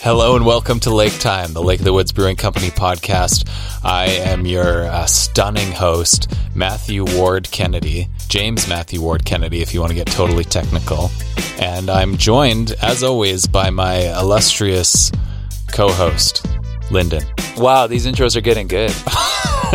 Hello and welcome to Lake Time, the Lake of the Woods Brewing Company podcast. I am your uh, stunning host, Matthew Ward Kennedy, James Matthew Ward Kennedy, if you want to get totally technical. And I'm joined, as always, by my illustrious co host, Lyndon. Wow, these intros are getting good.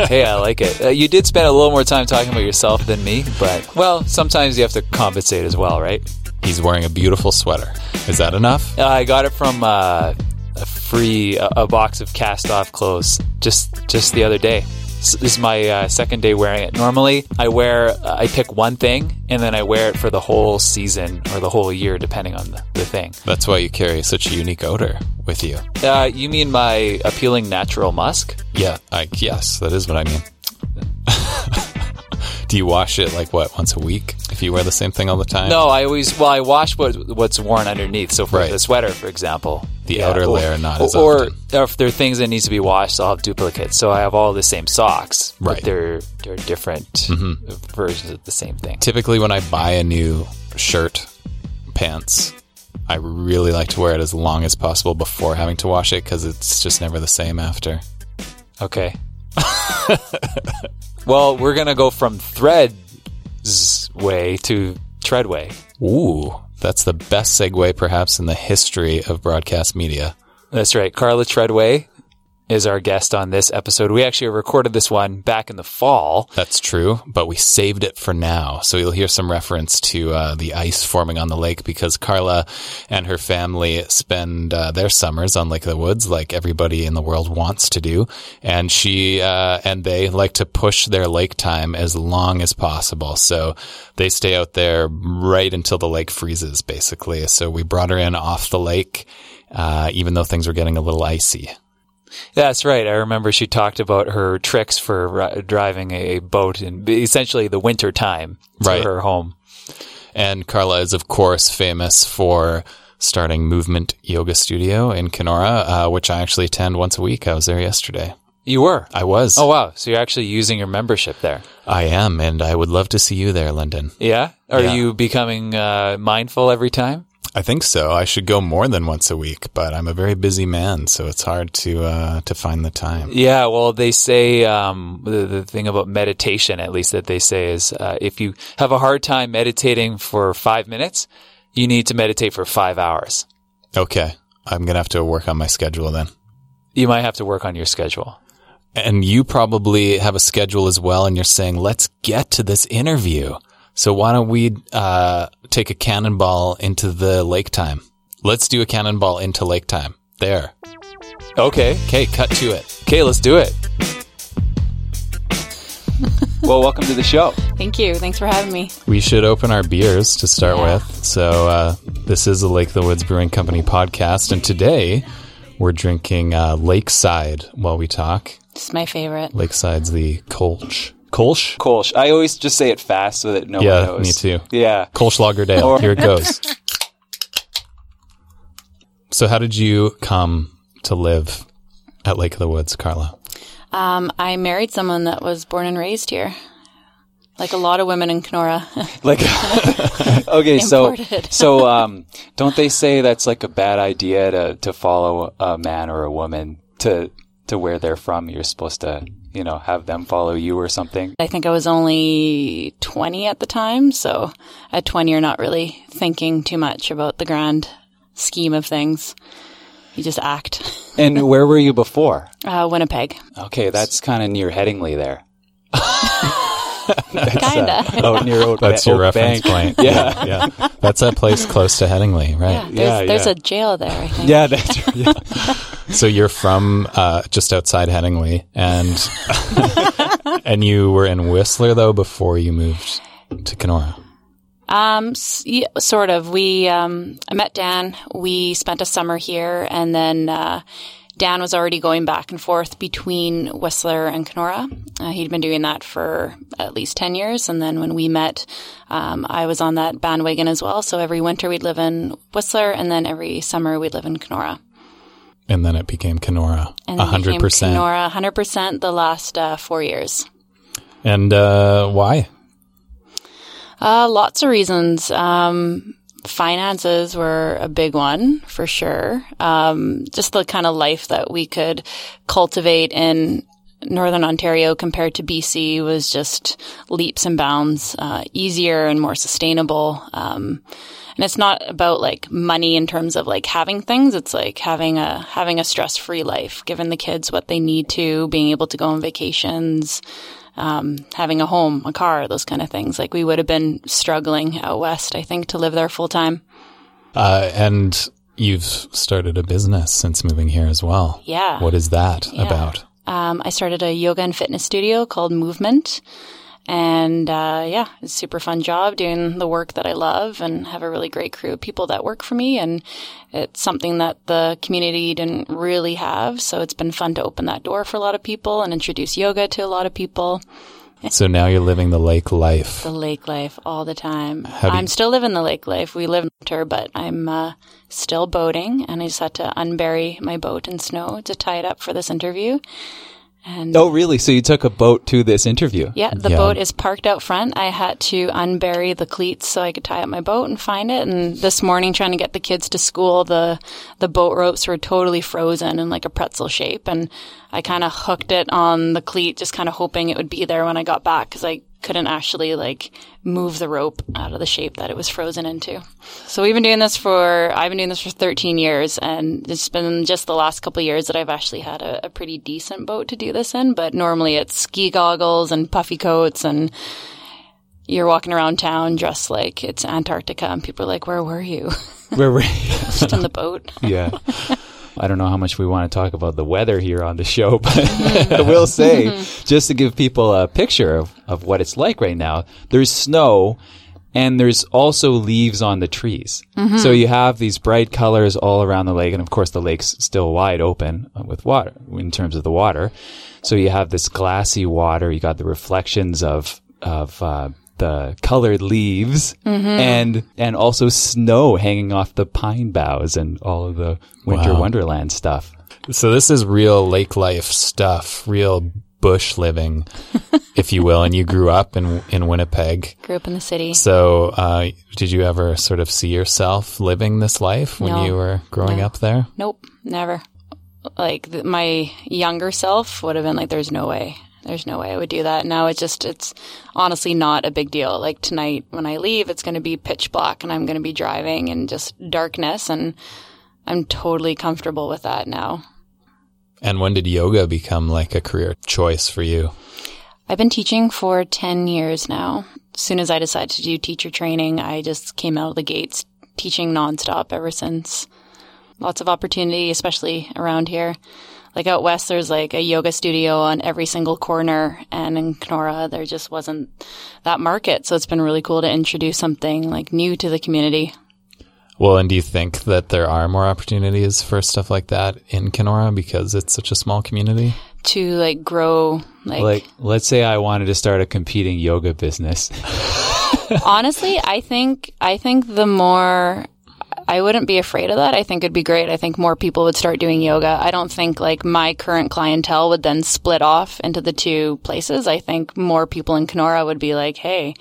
hey, I like it. Uh, you did spend a little more time talking about yourself than me, but well, sometimes you have to compensate as well, right? He's wearing a beautiful sweater. Is that enough? Uh, I got it from uh, a free a, a box of cast off clothes just just the other day. This is my uh, second day wearing it. Normally, I wear I pick one thing and then I wear it for the whole season or the whole year, depending on the, the thing. That's why you carry such a unique odor with you. Uh, you mean my appealing natural musk? Yeah, I, yes, that is what I mean. Do you wash it like what once a week if you wear the same thing all the time? No, I always well, I wash what what's worn underneath. So for Right. the sweater, for example, The outer or- layer, not or, as or, often. or if there are things that needs to be washed, I'll have duplicates. So I have all the same socks, Right. Mm-hmm. But they're they're different versions of the same thing. Typically, when I buy a new shirt, pants, I really like to wear it as long as possible before having to wash it because it's just never the same after. Okay. well, we're gonna go from threads way to treadway. Ooh, that's the best segue perhaps in the history of broadcast media. That's right. Carla Treadway is our guest on this episode. We actually recorded this one back in the fall. That's true, but we saved it for now. So you'll hear some reference to uh, the ice forming on the lake because Carla and her family spend uh, their summers on Lake of the Woods like everybody in the world wants to do. And she uh, and they like to push their lake time as long as possible. So they stay out there right until the lake freezes, basically. So we brought her in off the lake, uh, even though things were getting a little icy. That's right. I remember she talked about her tricks for uh, driving a boat in essentially the winter time to Right. her home. And Carla is, of course, famous for starting Movement Yoga Studio in Kenora, uh, which I actually attend once a week. I was there yesterday. You were. I was. Oh wow! So you're actually using your membership there. I am, and I would love to see you there, Lyndon. Yeah. Are Yeah. you becoming uh, mindful every time? I think so. I should go more than once a week, but I'm a very busy man, so it's hard to uh, to find the time. Yeah. Well, they say um, the, the thing about meditation, at least that they say, is uh, if you have a hard time meditating for five minutes, you need to meditate for five hours. Okay, I'm gonna have to work on my schedule then. You might have to work on your schedule. And you probably have a schedule as well, and you're saying, let's get to this interview. So why don't we uh, take a cannonball into the lake time? Let's do a cannonball into lake time. There. Okay. Okay, cut to it. Okay. Let's do it. well, welcome to the show. Thank you. Thanks for having me. We should open our beers to start Yeah. with. So uh, this is the Lake of the Woods Brewing Company podcast, and today we're drinking uh, Lakeside while we talk. It's my favorite. Lakeside's the Kolsch. Kolsch? Kolsch. I always just say it fast so that no Yeah, one knows. me too. Yeah. Kolsch Lagerdale. Or- Here it goes. so, how did you come to live at Lake of the Woods, Carla? Um, I married someone that was born and raised here, like a lot of women in Kenora. Like, okay, so so um, don't they say that's like a bad idea to to follow a man or a woman to to where they're from? You're supposed to, you know, have them follow you or something. I think I was only 20 at the time, so at 20 you're not really thinking too much about the grand scheme of things. You just act. And where were you before? Uh, Winnipeg. Okay, that's kind of near Headingley there. Kinda. Oh, near Oak, That's your Oak reference Bank. point. Yeah. yeah. That's a place close to Headingley, right? Yeah, there's, Yeah, there's yeah. a jail there, I think. Yeah, that's yeah. So you're from uh, just outside Headingley, and and you were in Whistler though before you moved to Kenora. Um, s- yeah, sort of. We, um, I met Dan. We spent a summer here, and then uh, Dan was already going back and forth between Whistler and Kenora. Uh, he'd been doing that for at least ten years, and then when we met, um, I was on that bandwagon as well. So every winter we'd live in Whistler, and then every summer we'd live in Kenora. And then it became Kenora, And a then hundred became percent. Kenora, hundred percent. The last uh, four years. And uh, why? Uh, lots of reasons. Um, finances were a big one for sure. Um, just the kind of life that we could cultivate in Northern Ontario compared to BC was just leaps and bounds uh, easier and more sustainable. Um, and it's not about like money in terms of like having things. It's like having a having a stress free life, giving the kids what they need to, being able to go on vacations, um, having a home, a car, those kind of things. Like we would have been struggling out west, I think, to live there full time. Uh, and you've started a business since moving here as well. Yeah. What is that Yeah. about? Um, I started a yoga and fitness studio called Movement. And uh, yeah, it's a super fun job doing the work that I love and have a really great crew of people that work for me. And it's something that the community didn't really have. So it's been fun to open that door for a lot of people and introduce yoga to a lot of people. So now you're living the lake life. The lake life all the time. you- I'm still living the lake life. We live in winter, but I'm uh, still boating. And I just had to unbury my boat in snow to tie it up for this interview. And Oh, really? So you took a boat to this interview? Yeah, the Yeah. boat is parked out front. I had to unbury the cleats so I could tie up my boat and find it. And this morning, trying to get the kids to school, the the boat ropes were totally frozen in like a pretzel shape, and I kind of hooked it on the cleat, just kind of hoping it would be there when I got back because I couldn't actually like move the rope out of the shape that it was frozen into. So we've been doing this for I've been doing this for 13 years, and it's been just the last couple of years that I've actually had a, a pretty decent boat to do this in. But normally it's ski goggles and puffy coats, and you're walking around town dressed like it's Antarctica, and people are like, "Where were you?" Where were you? just in the boat. yeah. I don't know how much we want to talk about the weather here on the show, but I will say, just to give people a picture of, of what it's like right now, there's snow and there's also leaves on the trees. So you have these bright colors all around the lake. And of course, the lake's still wide open with water in terms of the water. So you have this glassy water. You got the reflections of, of, uh, the colored leaves and and also snow hanging off the pine boughs and all of the winter Wow. wonderland stuff. So this is real lake life stuff, real bush living, if you will. And you grew up in in Winnipeg. Grew up in the city. So uh, did you ever sort of see yourself living this life when No. you were growing No. up there? Nope, never. Like th- my younger self would have been like, "There's no way." There's no way I would do that. Now it's just, it's honestly not a big deal. Like tonight when I leave, it's going to be pitch black and I'm going to be driving in just darkness and I'm totally comfortable with that now. And when did yoga become like a career choice for you? I've been teaching for 10 years now. As soon as I decided to do teacher training, I just came out of the gates teaching nonstop ever since. Lots of opportunity, especially around here. Like out west, there's like a yoga studio on every single corner, and in Kenora, there just wasn't that market. So it's been really cool to introduce something like new to the community. Well, and do you think that there are more opportunities for stuff like that in Kenora because it's such a small community? To like grow, like, Like, let's say I wanted to start a competing yoga business. honestly, I think I think the more I wouldn't be afraid of that. I think it'd be great. I think more people would start doing yoga. I don't think like my current clientele would then split off into the two places. I think more people in Kenora would be like, "Hey,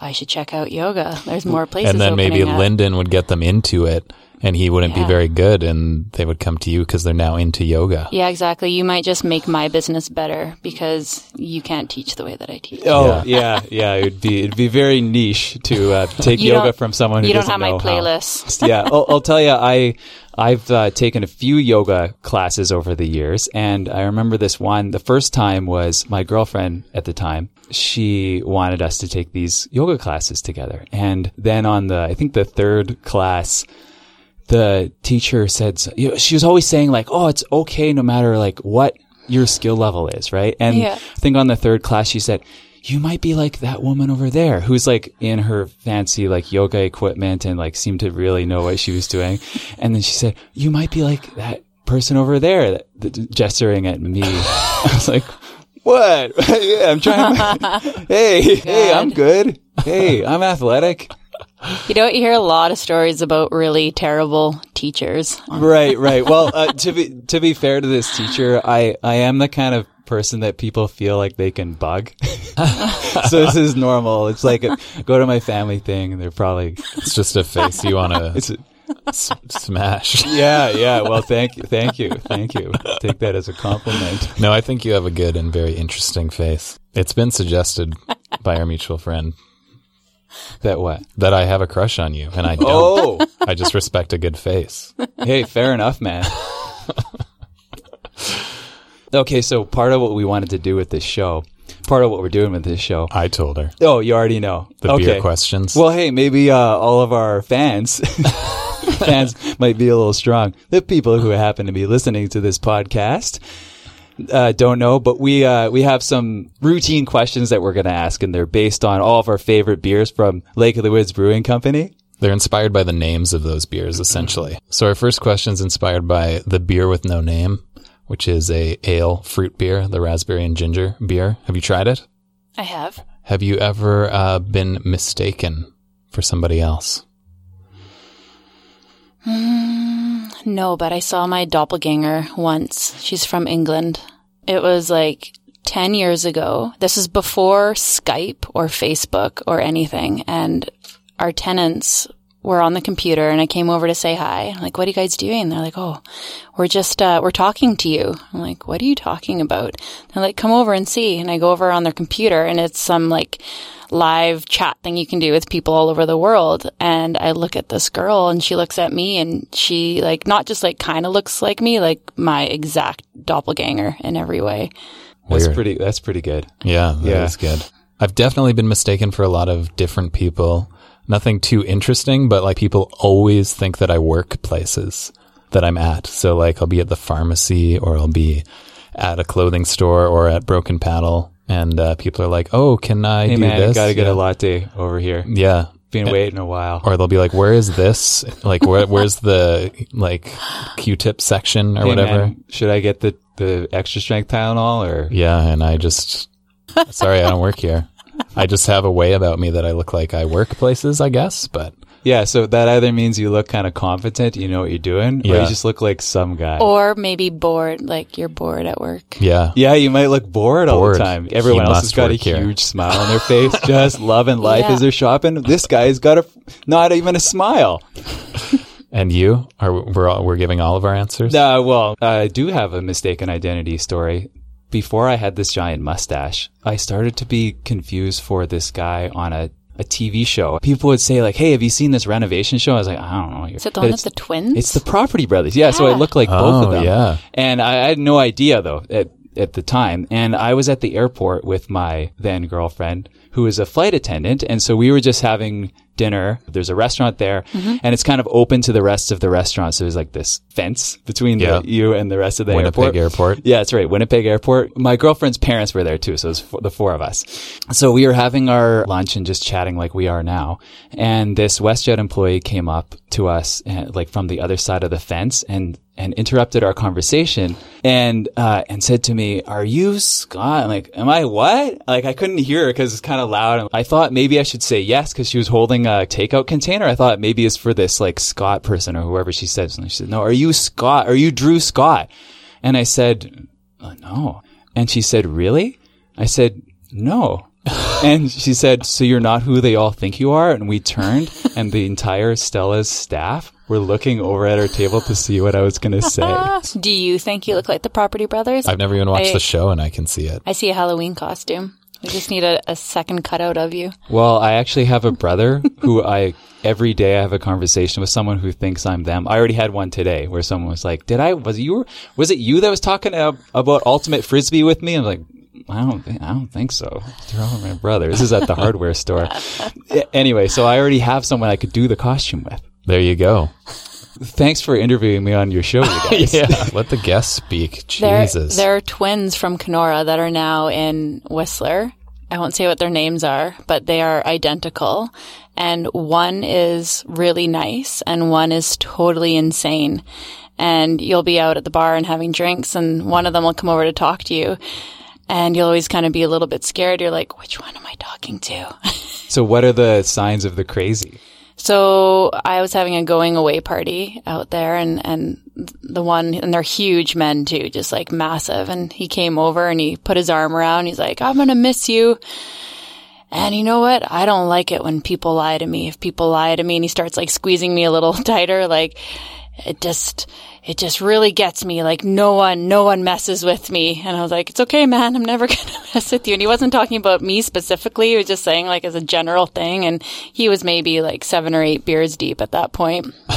I should check out yoga. There's more places." and then maybe opening up." Lyndon would get them into it and he wouldn't be very good and they would come to you because they're now into yoga. Yeah, exactly. You might just make my business better because you can't teach the way that I teach. Oh, yeah, yeah. It'd be it'd be very niche to uh, take You yoga from someone who you don't have my playlist. yeah, I'll, I'll tell you, I I've uh, taken a few yoga classes over the years, and I remember this one. The first time was my girlfriend at the time. She wanted us to take these yoga classes together, and then on the I think the third class. The teacher said you know, she was always saying like, "Oh, it's okay no matter like what your skill level is, right?" And Yeah. I think on the third class she said, you might be like that woman over there who's like in her fancy like yoga equipment and like seemed to really know what she was doing. And then she said, you might be like that person over there, that, that- gesturing at me. I was like, what? yeah, I'm trying. hey, hey, I'm good. Hey, I'm athletic. You know, you hear a lot of stories about really terrible teachers. Right, right. Well, uh, to be to be fair to this teacher, I I am the kind of person that people feel like they can bug. so this is normal. It's like a, go to my family thing, and they're probably It's just a face you want to s- smash. Yeah, yeah. Well, thank you, thank you, thank you. Take that as a compliment. No, I think you have a good and very interesting face. It's been suggested by our mutual friend That what? that I have a crush on you, and I don't. Oh, I just respect a good face. hey, fair enough, man. okay, so part of what we wanted to do with this show, part of what we're doing with this show. I told her Oh, you already know the okay. beer questions. Well, hey, maybe uh, all of our fans fans might be a little strong. The people who happen to be listening to this podcast uh, don't know, but we uh, we have some routine questions that we're going to ask, and they're based on all of our favorite beers from Lake of the Woods Brewing Company. They're inspired by the names of those beers, essentially. So our first question is inspired by the beer with no name, which is a ale fruit beer, the raspberry and ginger beer. Have you tried it? I have. Have you ever uh, been mistaken for somebody else? Mm, no, but I saw my doppelganger once. She's from England. It was like 10 years ago. This is before Skype or Facebook or anything. And our tenants were on the computer and I came over to say hi. I'm like, what are you guys doing? They're like, oh, we're just, uh, we're talking to you. I'm like, what are you talking about? They're like, come over and see. And I go over on their computer and it's some like live chat thing you can do with people all over the world. And I look at this girl and she looks at me and she like, not just like kind of looks like me, like my exact doppelganger in every way. That's Weird. pretty. That's pretty good. Yeah, that is Yeah. good. I've definitely been mistaken for a lot of different people. Nothing too interesting, but like people always think that I work places that I'm at. So like I'll be at the pharmacy or I'll be at a clothing store or at Broken Paddle and uh, people are like, "Oh, can I Hey do man, this?" gotta get yeah. a latte over here. Yeah. Been waiting a while. Or they'll be like, "Where is this? Like where where's the like Q-tip section or Hey, whatever?" man, should I get the the extra strength Tylenol or? Yeah, and I just sorry, I don't work here. I just have a way about me that I look like I work places, I guess, but Yeah, so that either means you look kind of competent, you know what you're doing, or you just look like some guy. Or maybe bored, like you're bored at work. yeah. yeah, you might look bored, all the time. Everyone He else has got a here. huge smile on their face, just loving life Yeah. as they're shopping. This guy's got a not even a smile. And you are we're all, we're giving all of our answers? Uh, well, I do have a mistaken identity story. Before I had this giant mustache, I started to be confused for this guy on a, a TV show. People would say like, "Hey, have you seen this renovation show?" I was like, "I don't know." Is it the one with the twins? It's the Property Brothers. Yeah, so I Yeah. look like both of Oh, them. yeah. And I, I had no idea though at, at the time. And I was at the airport with my then girlfriend who is a flight attendant. And so we were just having dinner. There's a restaurant there and it's kind of open to the rest of the restaurant. So there's like this fence between the, you and the rest of the Winnipeg airport. Airport. Yeah, that's right. Winnipeg Airport. My girlfriend's parents were there too, so it was f- the four of us. So we were having our lunch and just chatting like we are now. And this WestJet employee came up to us, uh, like from the other side of the fence, and and interrupted our conversation and uh, and said to me, "Are you Scott?" I'm like, "Am I what?" Like I couldn't hear her because it's kind of loud. And I thought maybe I should say yes because she was holding a takeout container. I thought maybe it's for this like Scott person or whoever she said. And she said, "No, are you Scott? Are you Drew Scott?" And I said, uh, no. And she said, really? I said, no. and she said, so you're not who they all think you are? And we turned and the entire Stella's staff were looking over at our table to see what I was going to say. Do you think you look like the Property Brothers? I've never even watched I- the show and I can see it. I see a Halloween costume. We just need a, a second cutout of you. Well, I actually have a brother who I, every day I have a conversation with someone who thinks I'm them. I already had one today where someone was like, did I, was you, was it you that was talking about ultimate frisbee with me? I'm like, I don't think, I don't think so. They're all my brother. This is at the hardware store. Anyway, so I already have someone I could do the costume with. There you go. Thanks for interviewing me on your show, you guys. Yeah. Let the guests speak. Jesus. there are twins from Kenora that are now in Whistler. I won't say what their names are, but they are identical. And one is really nice and one is totally insane. And you'll be out at the bar and having drinks and one of them will come over to talk to you. And you'll always kind of be a little bit scared. You're like, which one am I talking to? So what are the signs of the crazy? So I was having a going away party out there and, and the one, and they're huge men too, just like massive. And he came over and he put his arm around. He's like, I'm going to miss you. And you know what? I don't like it when people lie to me. If people lie to me and he starts like squeezing me a little tighter, like it just, it just really gets me. Like no one, no one messes with me. And I was like, it's okay, man. I'm never going to mess with you. And he wasn't talking about me specifically. He was just saying like as a general thing. And he was maybe like seven or eight beers deep at that point.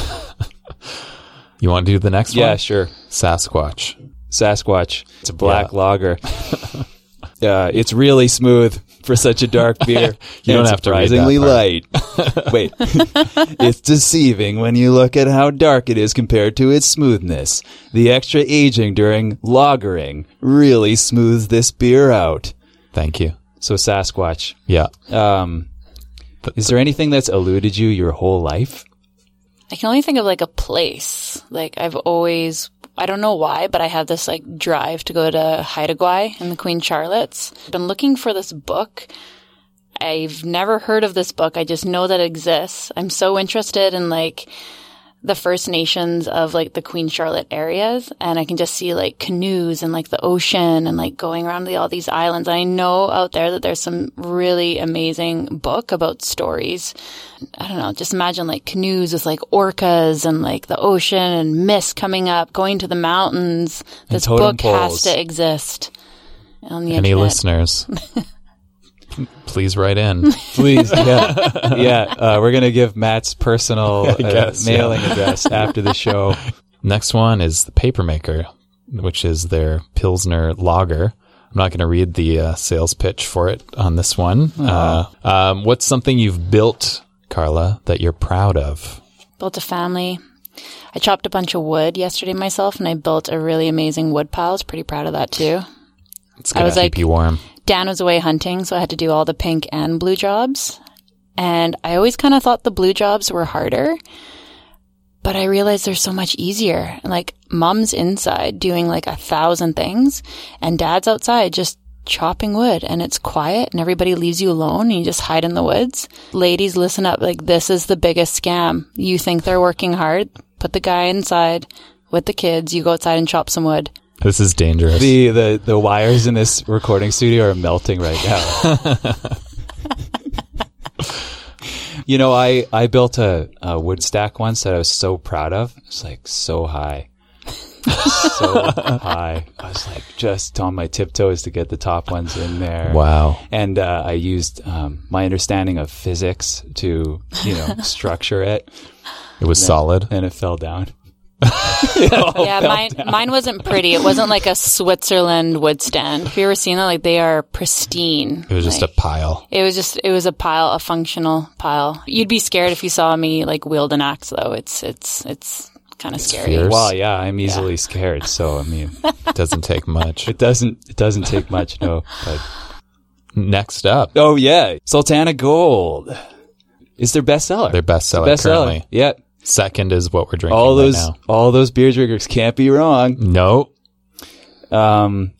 You want to do the next Yeah, one? sure. Sasquatch. Sasquatch. It's a black Yeah. lager. uh, it's really smooth for such a dark beer. You don't And have to read that surprisingly light. Wait, it's deceiving when you look at how dark it is compared to its smoothness. The extra aging during lagering really smooths this beer out. Thank you. So Sasquatch. Yeah. Um, is there anything that's eluded you your whole life? I can only think of like a place. Like I've always, I don't know why, but I have this like drive to go to Haida Gwaii in the Queen Charlotte's. I've been looking for this book. I've never heard of this book. I just know that it exists. I'm so interested in like the First Nations of like the Queen Charlotte areas, and I can just see like canoes and like the ocean and like going around the, all these islands. I know out there that there's some really amazing book about stories. I don't know, just imagine like canoes with like orcas and like the ocean and mist coming up, going to the mountains. This book has to exist on the Any internet. listeners? Please write in. Please, yeah, yeah. Uh, we're gonna give Matt's personal uh, guess, mailing address after the show. Next one is the Papermaker, which is their Pilsner Lager. I'm not going to read the uh, sales pitch for it on this one. Uh, um, what's something you've built, Carla, that you're proud of? built a family. I chopped a bunch of wood yesterday myself and I built a really amazing wood pile. I was pretty proud of that too. It's I going was to like- keep you warm. Dan was away hunting, so I had to do all the pink and blue jobs. And I always kind of thought the blue jobs were harder, but I realized they're so much easier. Like mom's inside doing like a thousand things and dad's outside just chopping wood and it's quiet and everybody leaves you alone and you just hide in the woods. Ladies, listen up. Like this is the biggest scam. You think they're working hard. Put the guy inside with the kids. You go outside and chop some wood. This is dangerous. The, the the wires in this recording studio are melting right now. you know, I I built a, a wood stack once that I was so proud of. It's like so high. so high. I was like just on my tiptoes to get the top ones in there. wow. And uh, I used um, my understanding of physics to, you know, structure it, It was solid. and it fell down. yeah, mine mine wasn't pretty. It wasn't like a Switzerland wood stand. Have you ever seen that? Like they are pristine. It was just a pile. It was just it was a pile, a functional pile. You'd be scared if you saw me like wield an axe though. It's it's it's kind of scary. fierce. Well, yeah, I'm easily scared. So I mean, It doesn't take much. it doesn't it doesn't take much, no. But Next up, oh yeah, Sultana Gold is their bestseller. their bestseller bestseller. currently. Yeah, Second is what we're drinking All those now. all those beer drinkers can't be wrong. No. Um,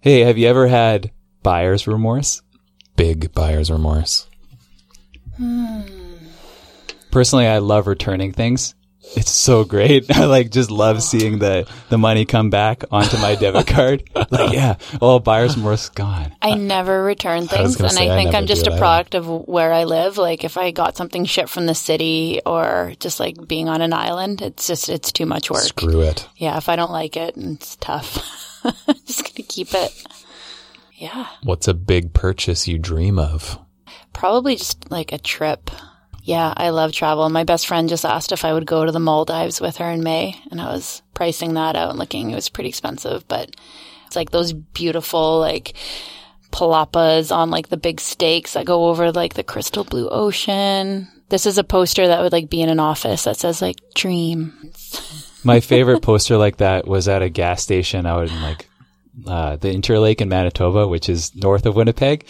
hey, have you ever had buyer's remorse? Big buyer's remorse. Personally, I love returning things. It's so great. I like just love seeing the the money come back onto my debit card. Like, yeah, oh, buyer's remorse gone. I never return things, gonna and I I think never I'm just a product of where I live. Like if I got something shipped from the city or just like being on an island, it's just it's too much work. Screw it. Yeah, if I don't like it, it's tough. just gonna keep it. Yeah. What's a big purchase you dream of? Probably just like a trip. Yeah, I love travel. My best friend just asked if I would go to the Maldives with her in May, and I was pricing that out and looking. It was pretty expensive, but it's like those beautiful like palapas on like the big stakes that go over like the crystal blue ocean. This is a poster that would like be in an office that says like dream. My favorite poster like that was at a gas station out in like uh, the Interlake in Manitoba, which is north of Winnipeg,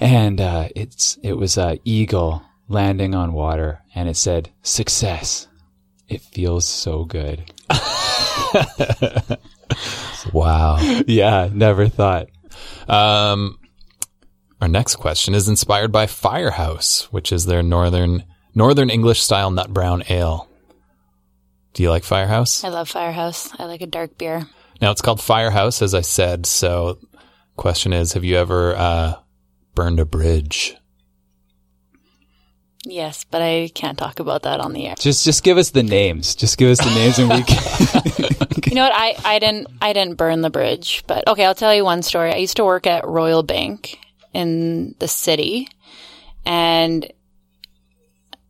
and uh, it's it was a eagle landing on water, and it said "success." It feels so good. Wow. yeah, never thought. Um, our next question is inspired by Firehouse, which is their northern Northern English style nut brown ale. Do you like Firehouse? I love Firehouse. I like a dark beer. Now it's called Firehouse, as I said. So, question is, have you ever uh, burned a bridge? Yes, but I can't talk about that on the air. Just just give us the names. Just give us the names and we can You know what? I, I didn't I didn't burn the bridge, but okay, I'll tell you one story. I used to work at Royal Bank in the city, and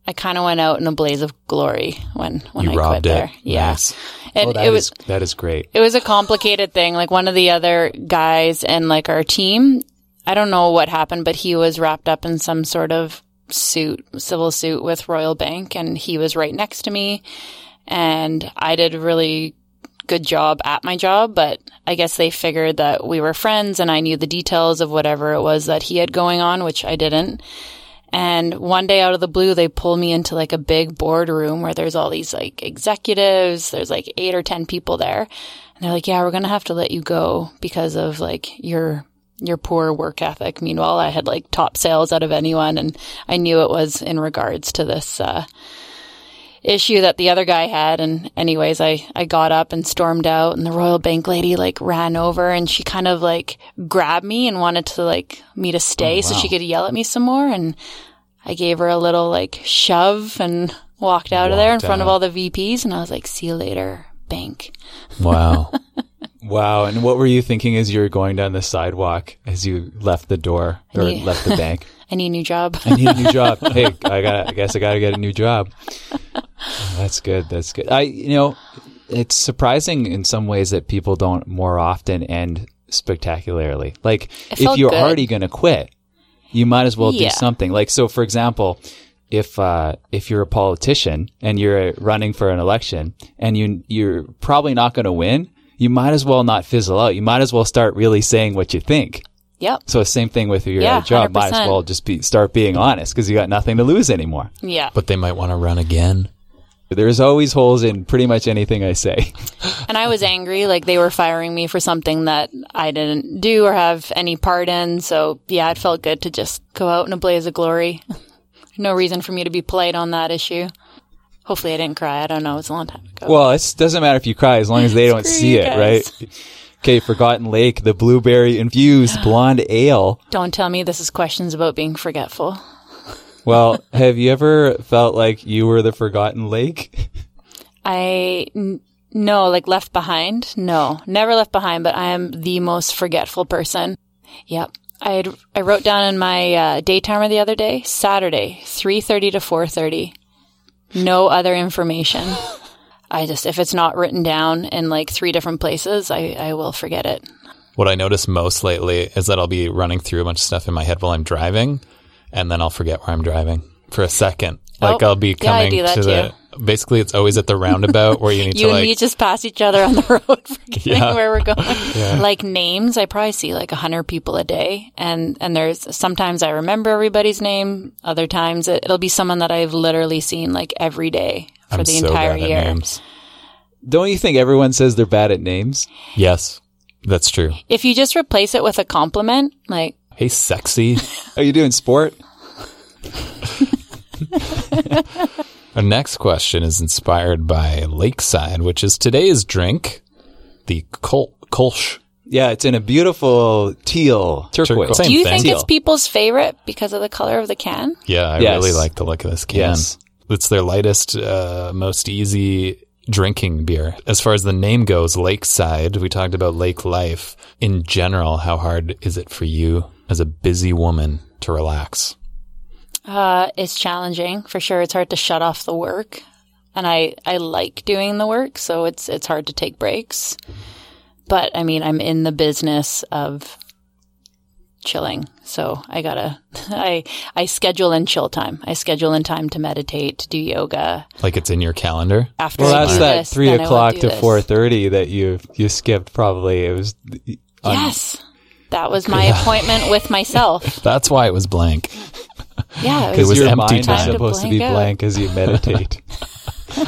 I kind of went out in a blaze of glory when when You I robbed quit it. there. Yeah, Nice. and Oh, that it was is- that is great. it was a complicated thing. Like one of the other guys in like our team, I don't know what happened, but he was wrapped up in some sort of suit, civil suit with Royal Bank, and he was right next to me. And I did a really good job at my job, but I guess they figured that we were friends and I knew the details of whatever it was that he had going on, which I didn't. And one day out of the blue, they pull me into like a big boardroom where there's all these like executives. There's like eight or 10 people there. And they're like, yeah, we're going to have to let you go because of like your, your poor work ethic. Meanwhile, I had like top sales out of anyone and I knew it was in regards to this, uh, issue that the other guy had. And anyways, I, I got up and stormed out and the Royal Bank lady like ran over and she kind of like grabbed me and wanted to like me to stay so she could yell at me some more. And I gave her a little like shove and walked out of there in Walked front of all the VPs. And I was like, see you later, bank. Wow. Wow. And what were you thinking as you were going down the sidewalk as you left the door or Yeah. left the bank? I need a new job. I need a new job. Hey, I got. I guess I got to get a new job. That's good. That's good. I, you know, it's surprising in some ways that people don't more often end spectacularly. Like, if you're good. already going to quit, you might as well do something. Like, so for example, if uh, if you're a politician and you're running for an election and you you're probably not going to win, you might as well not fizzle out. You might as well start really saying what you think. yep. So same thing with your uh, Yeah, job. Might as well just be start being honest because you got nothing to lose anymore. Yeah. but they might want to run again. There's always holes in pretty much anything I say. And I was angry, like they were firing me for something that I didn't do or have any part in. So yeah, it felt good to just go out in a blaze of glory. no reason for me to be polite on that issue. Hopefully I didn't cry. I don't know. It was a long time ago. Well, it doesn't matter if you cry as long as they don't see it, guys. right? Okay, Forgotten Lake, the blueberry infused blonde ale. don't tell me this is questions about being forgetful. Well, have you ever felt like you were the Forgotten Lake? I n- no, like left behind. No, never left behind. But I am the most forgetful person. Yep. I I wrote down in my uh, day timer the other day, Saturday, three thirty to four thirty. No other information. I just if it's not written down in like three different places, I, I will forget it. What I notice most lately is that I'll be running through a bunch of stuff in my head while I'm driving, and then I'll forget where I'm driving for a second. Oh, like Oh, I'll be coming that to the. Basically, it's always at the roundabout where you need You to and me like. just pass each other on the road, forgetting Yeah. where we're going. Like names, I probably see like a hundred people a day, and and there's sometimes I remember everybody's name. Other times it, it'll be someone that I've literally seen like every day for I'm the so entire bad at year. names. Don't you think everyone says they're bad at names? Yes, that's true. If you just replace it with a compliment, like Hey, sexy. Are you doing sport? Our next question is inspired by Lakeside, which is today's drink, the Kol- Kolsch. Yeah, it's in a beautiful teal turquoise. Turquoise. do you thing. think it's people's favorite because of the color of the can? Yeah, I Yes. really like the look of this can. Yes. It's their lightest, uh, most easy drinking beer. As far as the name goes, Lakeside, we talked about lake life. In general, how hard is it for you as a busy woman to relax? Uh, it's challenging for sure. It's hard to shut off the work, and I I like doing the work, so it's it's hard to take breaks. But I mean, I'm in the business of chilling, so I gotta I I schedule in chill time. I schedule in time to meditate, to do yoga. Like it's in your calendar? After Well, I that's that this, three then I will o'clock to four thirty that you you skipped. Probably it was. Yes, that was my appointment with myself. That's why it was blank. Yeah, it It was, was empty mind time. is to supposed to, blank be out. blank as you meditate.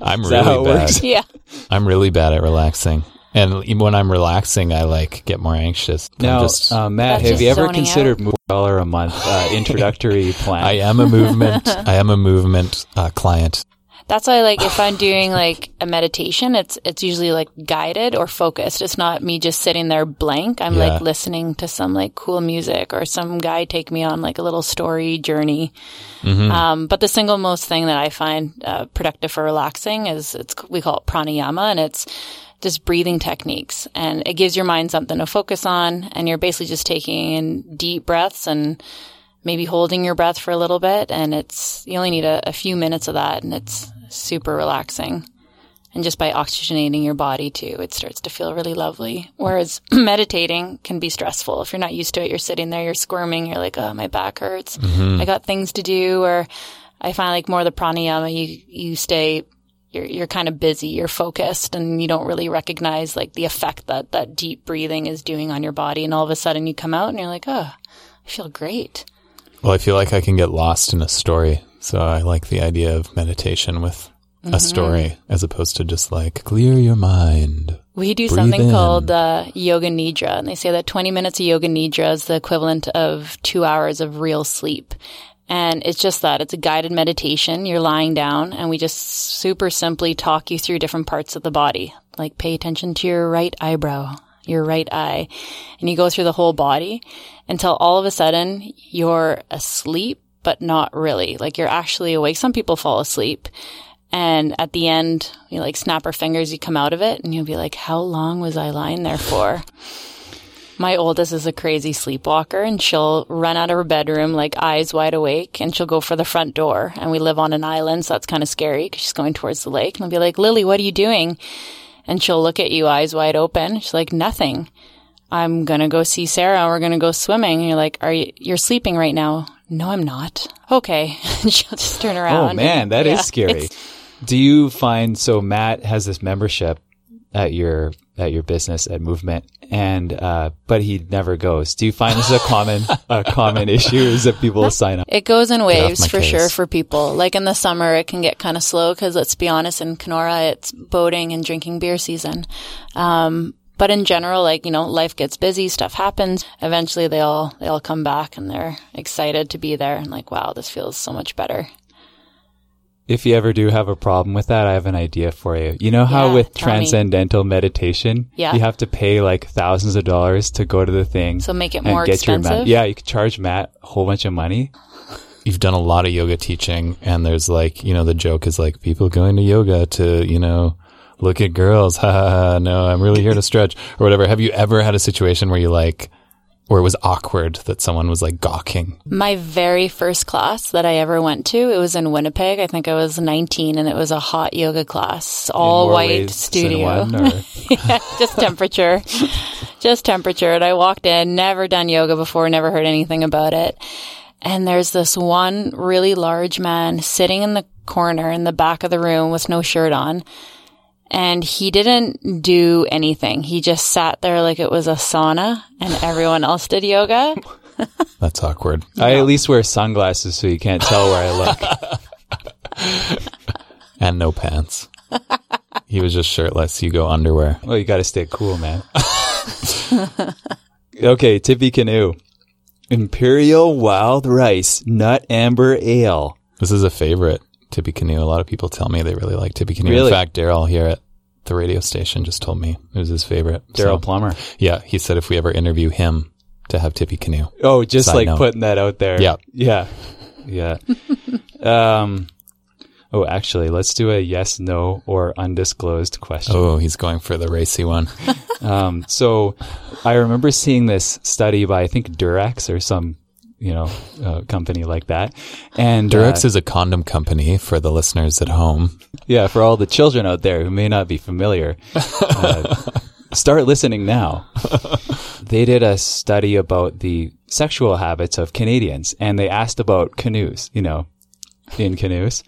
I'm that really bad. works? yeah. I'm really bad at relaxing. And even when I'm relaxing, I like get more anxious. I'm Now, just- uh, Matt, have you ever considered moving a dollar a month uh, introductory plan? I am a movement. I am a movement uh, client. That's why, like, if I'm doing like a meditation, it's it's usually like guided or focused. It's not me just sitting there blank. I'm Yeah. like listening to some like cool music or some guy take me on like a little story journey. Um, but the single most thing that I find uh, productive for relaxing is it's we call it pranayama, and it's just breathing techniques, and it gives your mind something to focus on, and you're basically just taking in deep breaths and maybe holding your breath for a little bit and it's you only need a, a few minutes of that and it's super relaxing and just by oxygenating your body too it starts to feel really lovely whereas meditating can be stressful if you're not used to it you're sitting there you're squirming you're like oh my back hurts mm-hmm. i got things to do or i find like more the pranayama you you stay you're, you're kind of busy, you're focused and you don't really recognize like the effect that that deep breathing is doing on your body. And all of a sudden you come out and you're like, oh, I feel great. Well, I feel like I can get lost in a story. So I like the idea of meditation with Mm-hmm. a story as opposed to just like clear your mind. We do something in. called uh, yoga nidra, and they say that 20 minutes of yoga nidra is the equivalent of two hours of real sleep. And it's just that it's a guided meditation. You're lying down, and we just super simply talk you through different parts of the body. Like pay attention to your right eyebrow, your right eye, and you go through the whole body until all of a sudden you're asleep, but not really. Like you're actually awake. Some people fall asleep. And at the end, you like snap our fingers, you come out of it, and you'll be like, how long was I lying there for? My oldest is a crazy sleepwalker, and she'll run out of her bedroom, like eyes wide awake, and she'll go for the front door. And we live on an island, so that's kind of scary because she's going towards the lake. And I'll be like, Lily, what are you doing? And she'll look at you, eyes wide open. She's like, nothing. I'm gonna go see Sarah. We're gonna go swimming. And you're like, are you? You're sleeping right now? No, I'm not. Okay. She'll just turn around. Oh man, that is Yeah, scary. Do you find so Matt has this membership at your at your business at Movement, and uh, but he never goes. Do you find this is a common a common issue? Is that people sign up? It goes in waves for case. sure for people. Like in the summer, it can get kind of slow because let's be honest, in Kenora, it's boating and drinking beer season. Um, but in general, like, you know, life gets busy, stuff happens. Eventually they all, they all come back and they're excited to be there and like, wow, this feels so much better. If you ever do have a problem with that, I have an idea for you. You know how Yeah, with tell me. transcendental meditation, Yeah. you have to pay like thousands of dollars to go to the thing. So make it more get your expensive. Yeah, you could charge Matt a whole bunch of money. You've done a lot of yoga teaching and there's like, you know, the joke is like people going to yoga to, you know, look at girls. Ha ha ha. No, I'm really here to stretch or whatever. Have you ever had a situation where you like, where it was awkward that someone was like gawking? My very first class that I ever went to, it was in Winnipeg. I think I was 19 and it was a hot yoga class, all white studio. yeah, just temperature. just temperature. And I walked in, never done yoga before, never heard anything about it. And there's this one really large man sitting in the corner in the back of the room with no shirt on. And he didn't do anything. He just sat there like it was a sauna and everyone else did yoga. That's awkward. I at least wear sunglasses so you can't tell where I look. And no pants. he was just shirtless. You go underwear. well, you got to stay cool, man. okay, Tippy Canoe. Imperial Wild Rice Nut Amber Ale. This is a favorite, Tippy Canoe. A lot of people tell me they really like Tippy Canoe. Really? In fact, Daryl here at the radio station just told me it was his favorite. Daryl So, Plummer. Yeah, he said if we ever interview him to have Tippy Canoe. Oh, just Side like note. putting that out there. Yeah. Yeah. Yeah. um, oh, actually, let's do a yes, no, or undisclosed question. Oh, he's going for the racy one. Um, so I remember seeing this study by, I think, Durex or some, you know, uh, company like that. And Durex uh, is a condom company for the listeners at home. yeah, for all the children out there who may not be familiar, uh, start listening now. they did a study about the sexual habits of Canadians and they asked about canoes, you know, in canoes.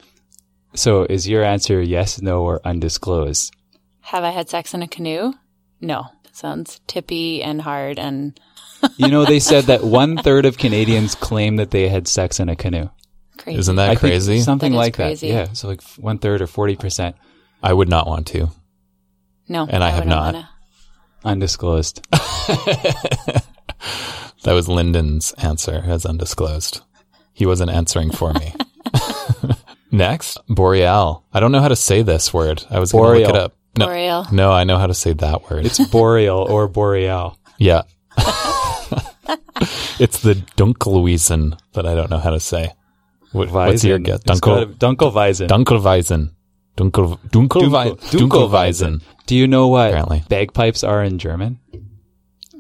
So is your answer yes, no, or undisclosed? Have I had sex in a canoe? No. Sounds tippy and hard and You know, they said that one third of Canadians claim that they had sex in a canoe. crazy. Isn't that I crazy? something That is like crazy. that. Yeah. So like one third or 40%. I would not want to. no, and I have wouldn't wanna. Undisclosed. That was Lyndon's answer as undisclosed. He wasn't answering for me. Next, Boreal. I don't know how to say this word. I was going to look it up. No, Boreal. no, I know how to say that word. It's boreal or boreal. yeah. it's the Dunkelweizen that I don't know how to say. What, what's your Weizen. guess? Dunkel, got a- Dunkelweizen. Dunkelweisen. Dunkel, Dunkelwei- Dunkelweisen. Do you know what Apparently. bagpipes are in German?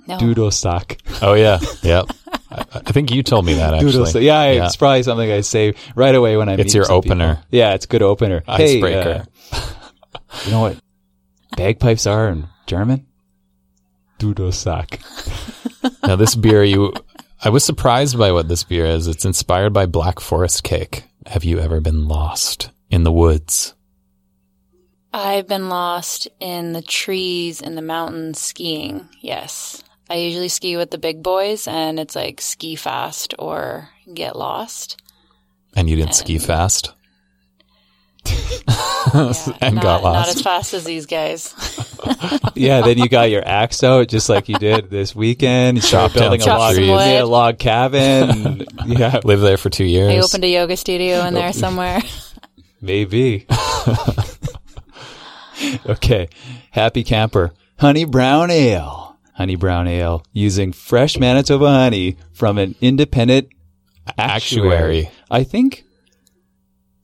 No. Dudelsack. Oh yeah, yep. I, I think you told me that actually. Dudelsack. Yeah, it's probably something I say right away when I It's meet your some people. opener. Yeah, it's a good opener. Hey, Icebreaker. uh, you know what bagpipes are in German? Dudelsack. Now this beer, you, I was surprised by what this beer is. It's inspired by Black Forest cake. Have you ever been lost in the woods? I've been lost in the trees in the mountains skiing. Yes. I usually ski with the big boys and it's like ski fast or get lost. And you didn't ski fast Yeah, and not, got lost. Not as fast as these guys. Yeah, then you got your axe out just like you did this weekend. You started down building a log, trees. you a log cabin. yeah, Lived there for two years. I opened a yoga studio in there somewhere. maybe. okay, happy camper, honey brown ale, honey brown ale using fresh Manitoba honey from an independent actuary. Actuary. I think,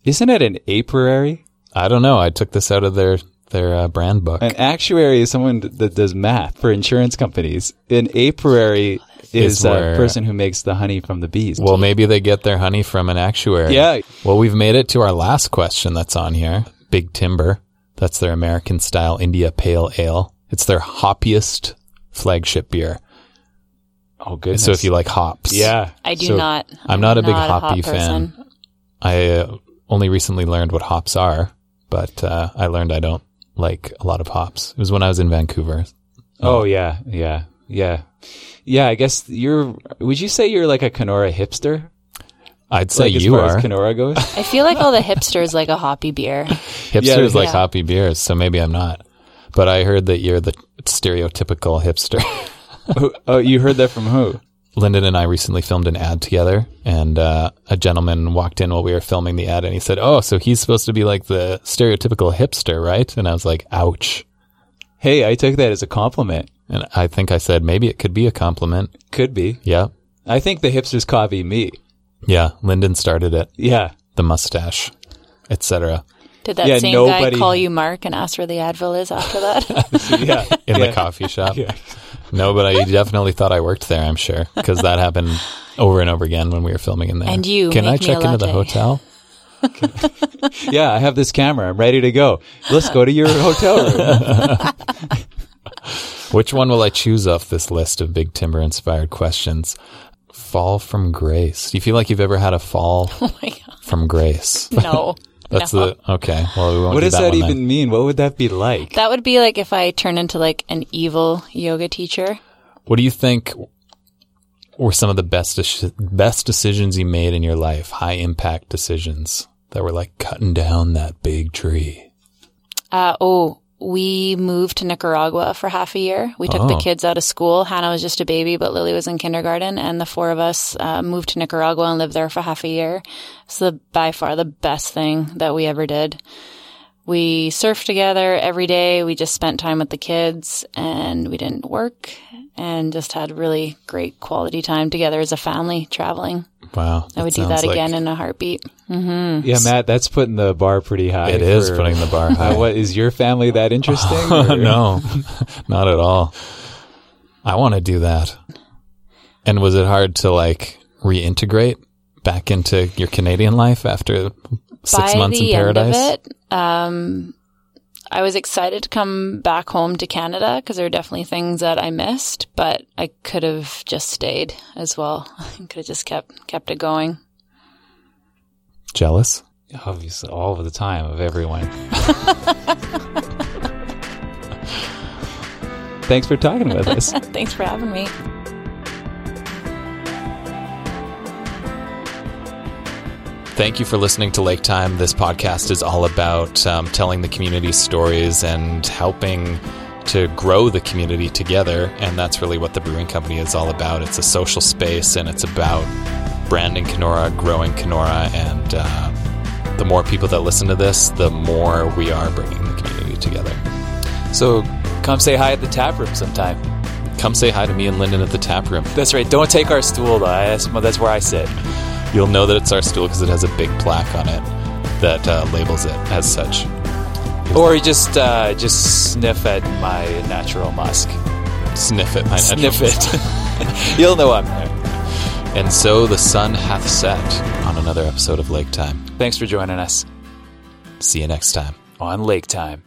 isn't it an apiary? I don't know. I took this out of their their uh, brand book. An actuary is someone that does math for insurance companies. An apiary is Is a person who makes the honey from the bees. Well, maybe they get their honey from an actuary. Yeah. Well, we've made it to our last question that's on here. Big Timber. That's their American style India Pale Ale. It's their hoppiest flagship beer. oh goodness. So if you like hops. yeah, I do So- not. I'm not a big hop hoppy fan. I uh, only recently learned what hops are, but uh, I learned I don't like a lot of hops. It was when I was in Vancouver. Oh yeah, yeah, yeah, yeah. I guess you're. Would you say you're like a Kenora hipster? I'd say like as you far are. as Kenora goes. I feel like all the hipsters like a hoppy beer. Hipsters like Yeah. hoppy beers, so maybe I'm not. But I heard that you're the stereotypical hipster. Oh, you heard that from who? Lyndon and I recently filmed an ad together, and uh, a gentleman walked in while we were filming the ad, and he said, "Oh, so he's supposed to be like the stereotypical hipster, right?" And I was like, "Ouch!" Hey, I took that as a compliment. And I think I said maybe it could be a compliment. Could be. Yeah, I think the hipsters copy me. yeah. Lyndon started it, Yeah. the mustache, etc. Did that Yeah, same nobody- guy call you Mark and ask where the Advil is after that? Yeah. In Yeah. the coffee shop. Yeah. No, but I definitely thought I worked there. I'm sure because that happened over and over again when we were filming in there. And you, can I make me a check into the hotel? Yeah, I have this camera. I'm ready to go. Let's go to your hotel room. Which one will I choose off this list of Big Timber inspired questions? Fall from grace. Do you feel like you've ever had a fall oh from grace? No. That's no. the okay. Well, we won't What do does that, that one even then. mean? What would that be like? That would be like if I turn into like an evil yoga teacher. What do you think were some of the best deci- best decisions you made in your life? High impact decisions that were like cutting down that big tree. Uh, oh, we moved to Nicaragua for half a year. We took the Oh. kids out of school. Hannah was just a baby, but Lily was in kindergarten, and the four of us uh, moved to Nicaragua and lived there for half a year. It's the by far the best thing that we ever did. We surfed together every day. We just spent time with the kids, and we didn't work, and just had really great quality time together as a family traveling. Wow, I would do sounds that like- again in a heartbeat. Yeah, Matt, that's putting the bar pretty high. It is for- putting the bar high. What is your family that interesting? or- no, not at all. I want to do that. And was it hard to like reintegrate back into your Canadian life after six By months the in paradise? end of it, um, I was excited to come back home to Canada because there are definitely things that I missed, but I could have just stayed as well. I could have just kept kept it going. Jealous? Obviously, all of the time of everyone. Thanks for talking with us. Thanks for having me. Thank you for listening to Lake Time. This podcast is all about um, telling the community stories and helping to grow the community together. And that's really what the brewing company is all about. It's a social space and it's about branding Kenora, growing Kenora, and uh, the more people that listen to this, the more we are bringing the community together. So come say hi at the tap room sometime. Come say hi to me and Lyndon at the tap room. That's right. Don't take our stool though. That's, that's where I sit. You'll know that it's our stool because it has a big plaque on it that uh, labels it as such. Or you just uh, just sniff at my natural musk. Sniff it. My Sniff natural- it. You'll know I'm there. And so the sun hath set on another episode of Lake Time. Thanks for joining us See you next time. on Lake Time.